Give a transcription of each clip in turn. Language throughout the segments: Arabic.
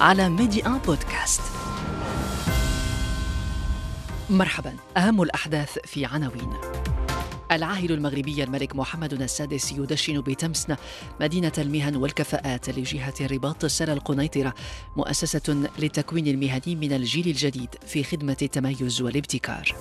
على ميدي ان بودكاست. مرحبا. أهم الأحداث في عناوين. العاهل المغربي الملك محمد السادس يدشن بتمسن مدينة المهن والكفاءات لجهة رباط سلا القنيطرة مؤسسة للتكوين المهني من الجيل الجديد في خدمة التميز والابتكار.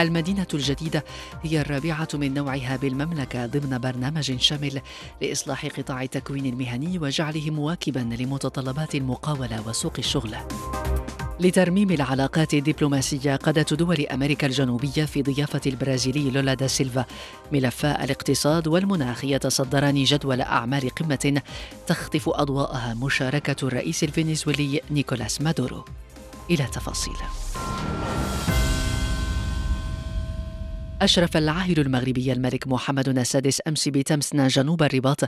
المدينة الجديدة هي الرابعة من نوعها بالمملكة ضمن برنامج شامل لإصلاح قطاع التكوين المهني وجعله مواكبا لمتطلبات المقاولة وسوق الشغل. لترميم العلاقات الدبلوماسية قادة دول أمريكا الجنوبية في ضيافة البرازيلي لولا دا سيلفا. ملفا الاقتصاد والمناخ يتصدران جدول أعمال قمة تخطف أضواءها مشاركة الرئيس الفنزويلي نيكولاس مادورو. إلى تفاصيل. أشرف العاهل المغربي الملك محمد السادس أمس بتمسنا جنوب الرباط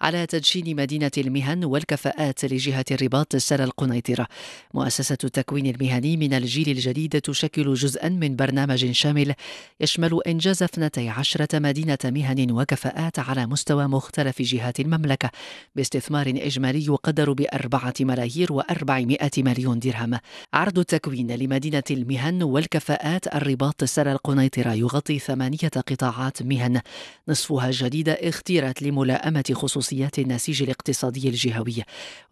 على تدشين مدينة المهن والكفاءات لجهة الرباط سلا القنيطرة. مؤسسة التكوين المهني من الجيل الجديد تشكل جزءا من برنامج شامل يشمل إنجاز 12 مدينة مهن وكفاءات على مستوى مختلف جهات المملكة باستثمار إجمالي يقدر بأربعة ملايير وأربعمائة مليون درهم. عرض التكوين لمدينة المهن والكفاءات الرباط سلا القنيطرة يغطي ثمانية قطاعات مهن. نصفها الجديدة اختيرت لملائمة خصوصيات النسيج الاقتصادي الجهوي.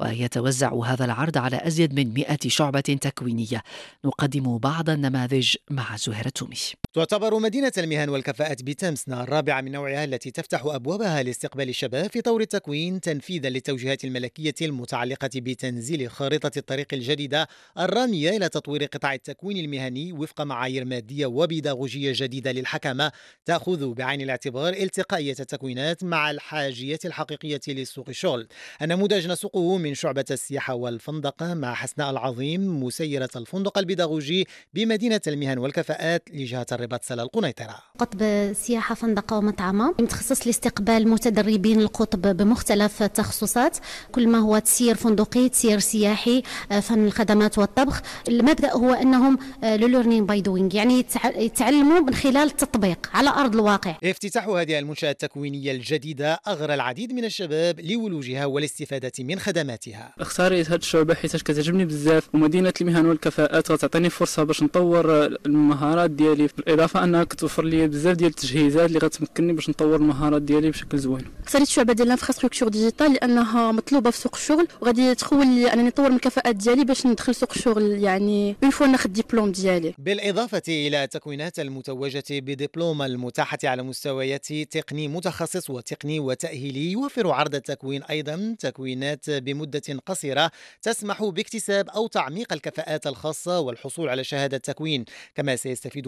ويتوزع هذا العرض على أزيد من 100 شعبة تكوينية. نقدم بعض النماذج مع زهير التومي تعتبر مدينة المهن والكفاءات بتمسنا الرابعة من نوعها التي تفتح أبوابها لاستقبال الشباب في طور التكوين تنفيذا للتوجيهات الملكية المتعلقة بتنزيل خارطة الطريق الجديدة الرامية إلى تطوير قطاع التكوين المهني وفق معايير مادية وبيداغوجية جديدة للحكمة تأخذ بعين الاعتبار التقائية التكوينات مع الحاجية الحقيقية لسوق الشغل النموذج نسوقه من شعبة السياحة والفندقة مع حسناء العظيم مسيرة الفندق البيداغوجي بمدينة المهن والكفاءات لجهة الرباط سلا القنيطرة. قطب سياحة فندقة ومطعمة متخصص لاستقبال متدربين القطب بمختلف التخصصات. كل ما هو تسيير فندقي تسيير سياحي آه، فن الخدمات والطبخ. المبدأ هو أنهم learning by doing يعني يتع- يتعلموا من خلال التطبيق على أرض الواقع. افتتاح هذه المنشأة التكوينية الجديدة أغرى العديد من الشباب لولوجها والاستفادة من خدماتها. اختاريت هاد الشعبة حيت كتعجبني بزاف ومدينة المهن والكفاءات غتعطيني فرصة باش نطور المهارات ديالي. بالإضافة أنها كتوفر لي بزاف ديال التجهيزات اللي غتمكنني باش نطور المهارات ديالي بشكل زوين. اختاريت شعبة ديال ال infrastructure digitale لأنها مطلوبة في سوق الشغل وغادي تخول لي أنني نطور من الكفاءات ديالي باش ندخل سوق الشغل يعني une fois ناخذ الدبلوم ديالي. بالإضافة إلى التكوينات المتوجة بدبلوم المتاحة على مستويات تقني متخصص وتقني وتأهيلي يوفر عرض التكوين أيضا تكوينات بمدة قصيرة تسمح باكتساب أو تعميق الكفاءات الخاصة والحصول على شهادة تكوين. كما سيستفيد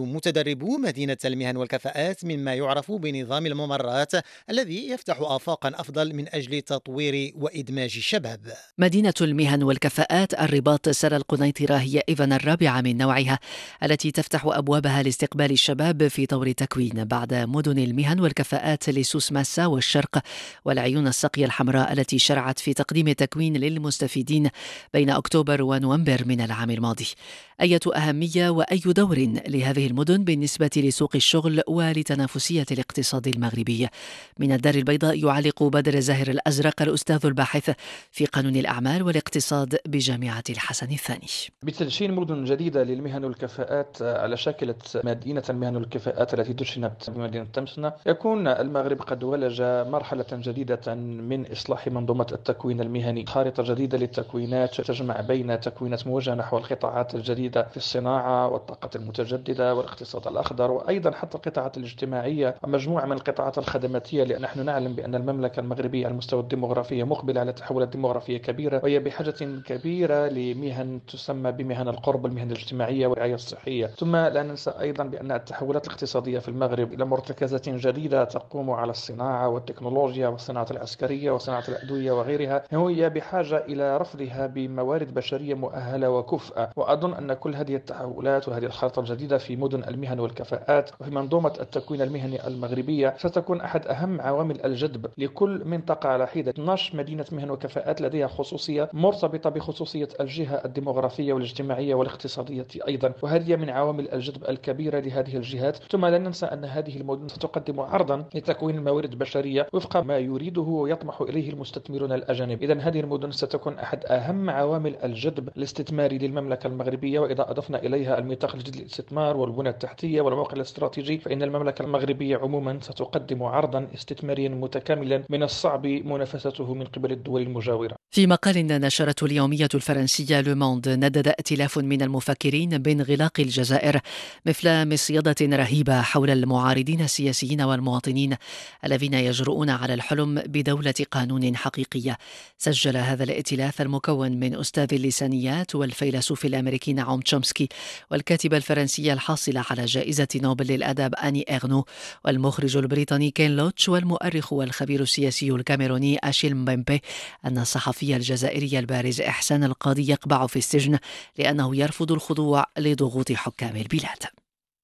متدربو مدينة المهن والكفاءات مما يعرف بنظام الممرات الذي يفتح آفاقا أفضل من أجل تطوير وإدماج الشباب. مدينة المهن والكفاءات الرباط سلا القنيطرة هي إذن الرابعة من نوعها التي تفتح أبوابها لاستقبال الشباب في طور التكوين بعد مدن المهن والكفاءات لسوس ماسا والشرق والعيون السقية الحمراء التي شرعت في تقديم التكوين للمستفيدين بين أكتوبر ونوفمبر من العام الماضي. أية أهمية وأي دور لهذه المدن بالنسبة لسوق الشغل ولتنافسية الاقتصاد المغربي. من الدار البيضاء يعلق بدر زاهر الأزرق الأستاذ الباحث في قانون الأعمال والاقتصاد بجامعة الحسن الثاني. بتدشين مدن جديدة للمهن والكفاءات على شاكلة مدينة المهن والكفاءات التي دشنت بمدينة تمسنا يكون المغرب قد ولج مرحلة جديدة من إصلاح منظومة التكوين المهني. خارطة جديدة للتكوينات تجمع بين تكوينات موجهة نحو القطاعات الجديدة في الصناعة والطاقة المتجددة والاقتصاد الأخضر وأيضا حتى القطاعات الاجتماعية. ومجموعة من القطاعات الخدماتية لأن نحن نعلم بأن المملكة المغربية على المستوى الديمغرافي مقبلة على تحولات ديمغرافية كبيرة وهي بحاجة كبيرة لمهن تسمى بمهن القرب والمهن الاجتماعية والرعاية الصحية. ثم لا ننسى أيضا بأن التحولات الاقتصادية في المغرب إلى مرتكزات جديدة تقوم على الصناعة والتكنولوجيا والصناعة العسكرية وصناعة الأدوية وغيرها. هي بحاجة إلى رفضها بموارد بشرية مؤهلة وكفءة وأظن أن كل هذه التحولات وهذه الخارطة الجديدة في مدن المهن والكفاءات وفي منظومة التكوين المهني المغربية ستكون أحد أهم عوامل الجذب لكل منطقة على حدة 12 مدينة مهن وكفاءات لديها خصوصية مرتبطة بخصوصية الجهة الديمغرافية والاجتماعية والاقتصادية أيضا. وهذه من عوامل الجذب الكبيرة لهذه الجهات. ثم لا ننسى أن هذه المدن ستقدم عرضا لتكوين الموارد البشرية وفق ما يريده ويطمح إليه المستثمرون الأجانب. إذا هذه المدن ستكون أحد أهم عوامل الجذب الاستثماري للمملكة المغربية وإذا أضفنا إليها الميثاق الجديد للاستثمار والبنى التحتية والموقع الاستراتيجي فإن المملكة المغربية عموما ستقدم عرضا استثماريا متكاملا من الصعب منافسته من قبل الدول المجاورة. في مقال نشرته اليومية الفرنسية لوموند ندد ائتلاف من المفكرين بانغلاق الجزائر مثل مصيدة رهيبة حول المعارضين السياسيين والمواطنين الذين يجرؤون على الحلم بدولة قانون حقيقية سجل هذا الائتلاف المكون من أستاذ اللسانيات والفيلسوف الأمريكي نعوم تشومسكي والكاتبة الفرنسية الحاصلة على جائزة نوبل للأدب أني إغنو والمخرج البريطاني كين لوتش والمؤرخ والخبير السياسي الكاميروني أشيل مبيمبي أن الصحفي الجزائري البارز إحسان القاضي يقبع في السجن لأنه يرفض الخضوع لضغوط حكام البلاد.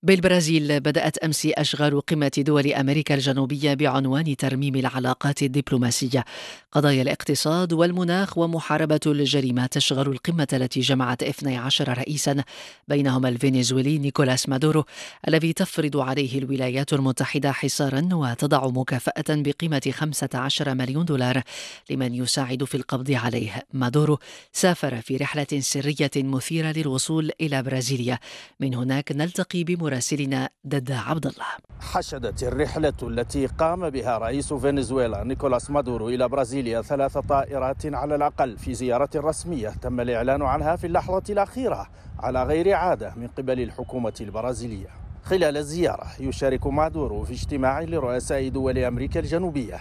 بالبرازيل بدأت أمس أشغال قمة دول أمريكا الجنوبية بعنوان ترميم العلاقات الدبلوماسية. قضايا الاقتصاد والمناخ ومحاربة الجريمة تشغل القمة التي جمعت 12 رئيسا بينهم الفنزويلي نيكولاس مادورو الذي تفرض عليه الولايات المتحدة حصارا وتضع مكافأة بقيمة 15 مليون دولار لمن يساعد في القبض عليه. مادورو سافر في رحلة سرية مثيرة للوصول إلى برازيليا. من هناك نلتقي بمراسل مراسلنا ددا عبد الله حشدت الرحلة التي قام بها رئيس فنزويلا نيكولاس مادورو إلى برازيليا ثلاث طائرات على الأقل في زيارة رسمية تم الإعلان عنها في اللحظة الأخيرة على غير عادة من قبل الحكومة البرازيلية. خلال الزيارة يشارك مادورو في اجتماع لرؤساء دول أمريكا الجنوبية.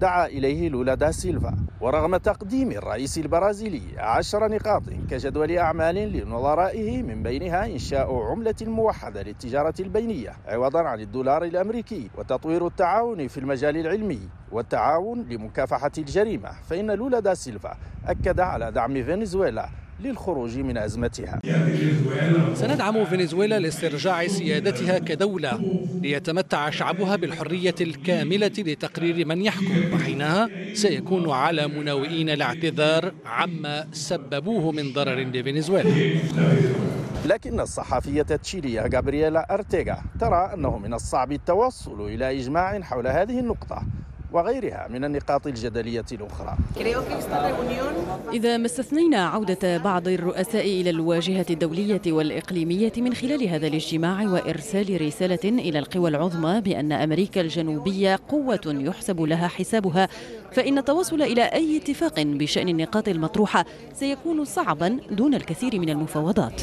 دعا إليه لولا دا سيلفا ورغم تقديم الرئيس البرازيلي عشر نقاط كجدول أعمال لنظرائه من بينها إنشاء عملة موحدة للتجارة البينية عوضا عن الدولار الأمريكي وتطوير التعاون في المجال العلمي والتعاون لمكافحة الجريمة فإن لولا دا سيلفا أكد على دعم فنزويلا للخروج من أزمتها. سندعم فنزويلا لاسترجاع سيادتها كدولة ليتمتع شعبها بالحرية الكاملة لتقرير من يحكم. وحينها سيكون على مناوئين الاعتذار عما سببوه من ضرر لفنزويلا. لكن الصحفية التشيلية غابرييلا أرتيغا ترى أنه من الصعب التوصل إلى إجماع حول هذه النقطة وغيرها من النقاط الجدلية الأخرى. إذا ما استثنينا عودة بعض الرؤساء إلى الواجهة الدولية والإقليمية من خلال هذا الاجتماع وإرسال رسالة إلى القوى العظمى بأن أمريكا الجنوبية قوة يحسب لها حسابها فإن التوصل إلى أي اتفاق بشأن النقاط المطروحة سيكون صعبا دون الكثير من المفاوضات.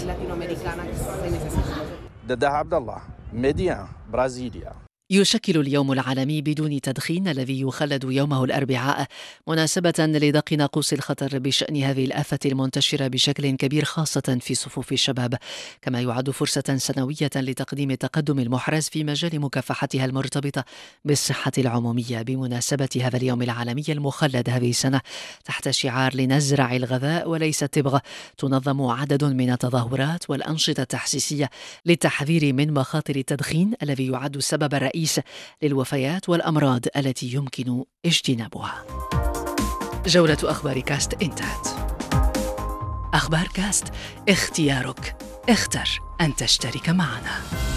ددا عبد الله ميديان برازيليا. يشكل اليوم العالمي بدون تدخين الذي يخلد يومه الأربعاء مناسبة لدق ناقوس الخطر بشأن هذه الآفة المنتشرة بشكل كبير خاصة في صفوف الشباب. كما يعد فرصة سنوية لتقديم التقدم المحرز في مجال مكافحتها المرتبطة بالصحة العمومية. بمناسبة هذا اليوم العالمي المخلد هذه السنة تحت شعار لنزرع الغذاء وليس التبغ تنظم عدد من التظاهرات والأنشطة التحسيسية للتحذير من مخاطر التدخين الذي يعد السبب الرئيسي الرئيس للوفيات والأمراض التي يمكن اجتنابها. جولة أخبار كاست إنتهت. أخبار كاست اختيارك. اختر أن تشترك معنا.